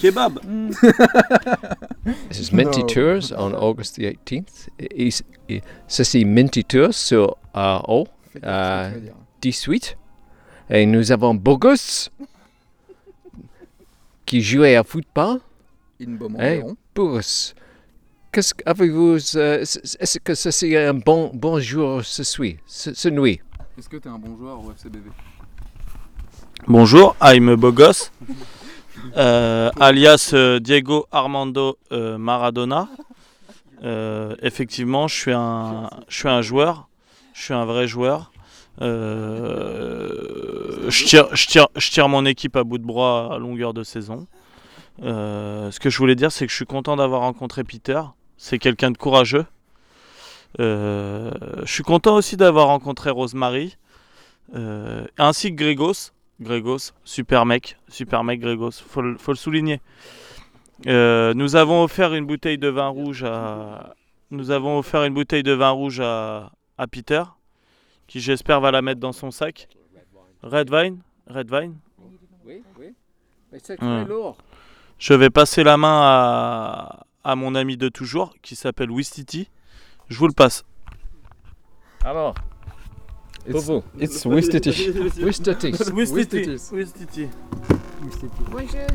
kebab. This is Minty No. Tours on August the 18th. Is- i- Ceci Minty Tours sur euh, O, euh, 18. Et nous avons Bogus qui jouait à football. In Beaumont. Hey. Bogus. Qu'est-ce que avez-vous euh, Est-ce que ceci est un bon, bon jour ce soir, ce, ce nuit Est-ce que t'es un bon joueur au FCBV Bonjour, I'm Bogos, euh, alias euh, Diego Armando euh, Maradona. Effectivement, je suis un, je suis un joueur, je suis un vrai joueur. Je, tire, je, tire, je tire mon équipe à bout de bras à longueur de saison. Ce que je voulais dire, c'est que je suis content d'avoir rencontré Peter. C'est quelqu'un de courageux. Je suis content aussi d'avoir rencontré Rosemary, ainsi que Grégos. Grégos, super mec, super mec Grégos, faut, le- faut le souligner. Euh, nous avons offert une bouteille de vin rouge à, nous avons offert une bouteille de vin rouge à, à Peter, qui j'espère va la mettre dans son sac. Red Vine, Red Vine? Oui, oui. Mais c'est très lourd. Je vais passer la main à, à mon ami de toujours, qui s'appelle Wistiti. Je vous le passe. Alors, It's Wistiti. Wistati. Wistiti. Wistiti. Bonjour.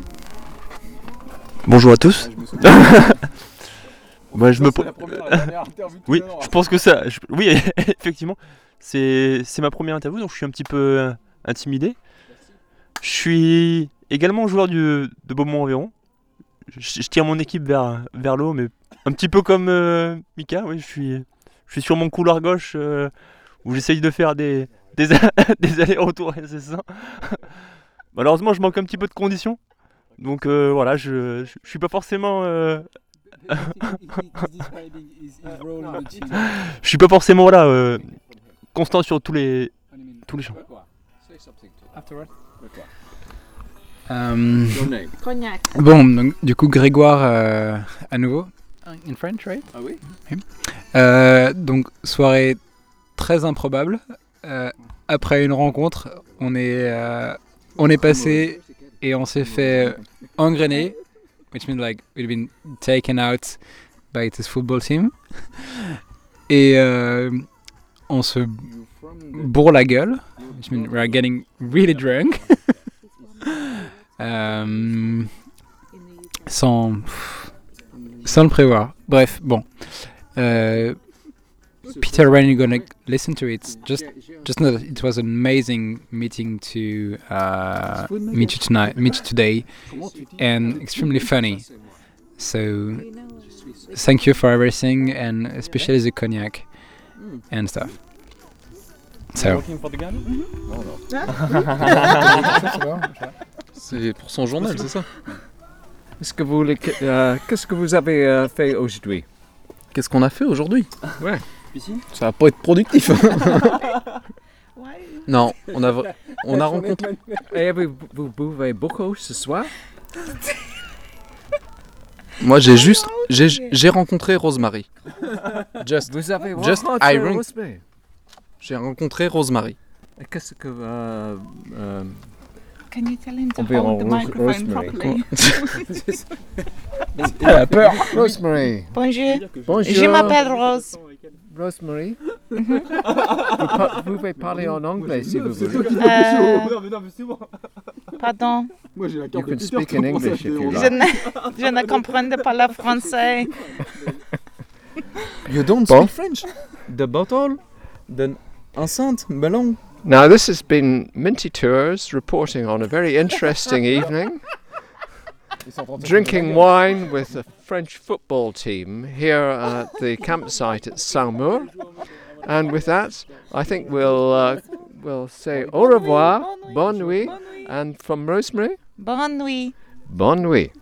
Bonjour à tous. je me souviens. Bah, je me la première, la dernière interview de Oui, je pense que ça. je- Oui, effectivement, c'est c'est ma première interview, donc je suis un petit peu euh, intimidé. Je suis également joueur du, de Beaumont-Environ. Je, je tire mon équipe vers, vers le haut, mais un petit peu comme euh, Mika, oui, je suis, je suis sur mon couloir gauche euh, où j'essaye de faire des, des, des allers-retours. Malheureusement, je manque un petit peu de conditions. Donc euh, voilà, je, je, je suis pas forcément euh, je suis pas forcément voilà euh, constant sur tous les tous les champs. Bon, donc, du coup, Grégoire euh, à nouveau. In French, right? Ah oui Euh, donc, soirée très improbable. Euh, après une rencontre, on est, euh, on est passé et on s'est fait engrainer, which means like we've been taken out by this football team. Et euh, on se bourre la gueule, which means we're getting really drunk. Euh, sans, sans le prévoir. Bref, bon. Euh, Peter, when you're gonna listen to it, just just know that it was an amazing meeting to uh, meet you tonight, meet you today, and extremely funny. So thank you for everything, and especially the cognac and stuff. So. C'est pour son journal, c'est ça? Est-ce que vous, euh, qu'est-ce que vous avez euh, fait aujourd'hui? Qu'est-ce qu'on a fait aujourd'hui? Ouais. Ça va pas être productif. Ouais. non, on a, vra- on a rencontré. Et vous, vous buvez beaucoup ce soir Moi, j'ai juste, j'ai, j'ai rencontré Rosemary. Just, Vous avez Just Iron. Rosemary. j'ai rencontré Rosemary. Et Qu'est-ce que... euh, euh, Can you tell him to hold the microphone Rosemary. properly? Elle a peur Rosemary Bonjour. Bonjour Je m'appelle Rose. Rosemary mm-hmm. vous, par- vous pouvez parler en anglais si vous voulez. Euh, pardon. You can speak in English if you Je like. ne, je ne comprends pas le français. You don't Bon. speak French The bottle The enceinte Melon Now, this has been Minty Tours reporting on a very interesting evening, drinking wine with the French football team here at the campsite at Saumur. And with that, I think we'll, uh, we'll say au revoir, bonne nuit, and from Rosemary, Bonne nuit. bonne nuit.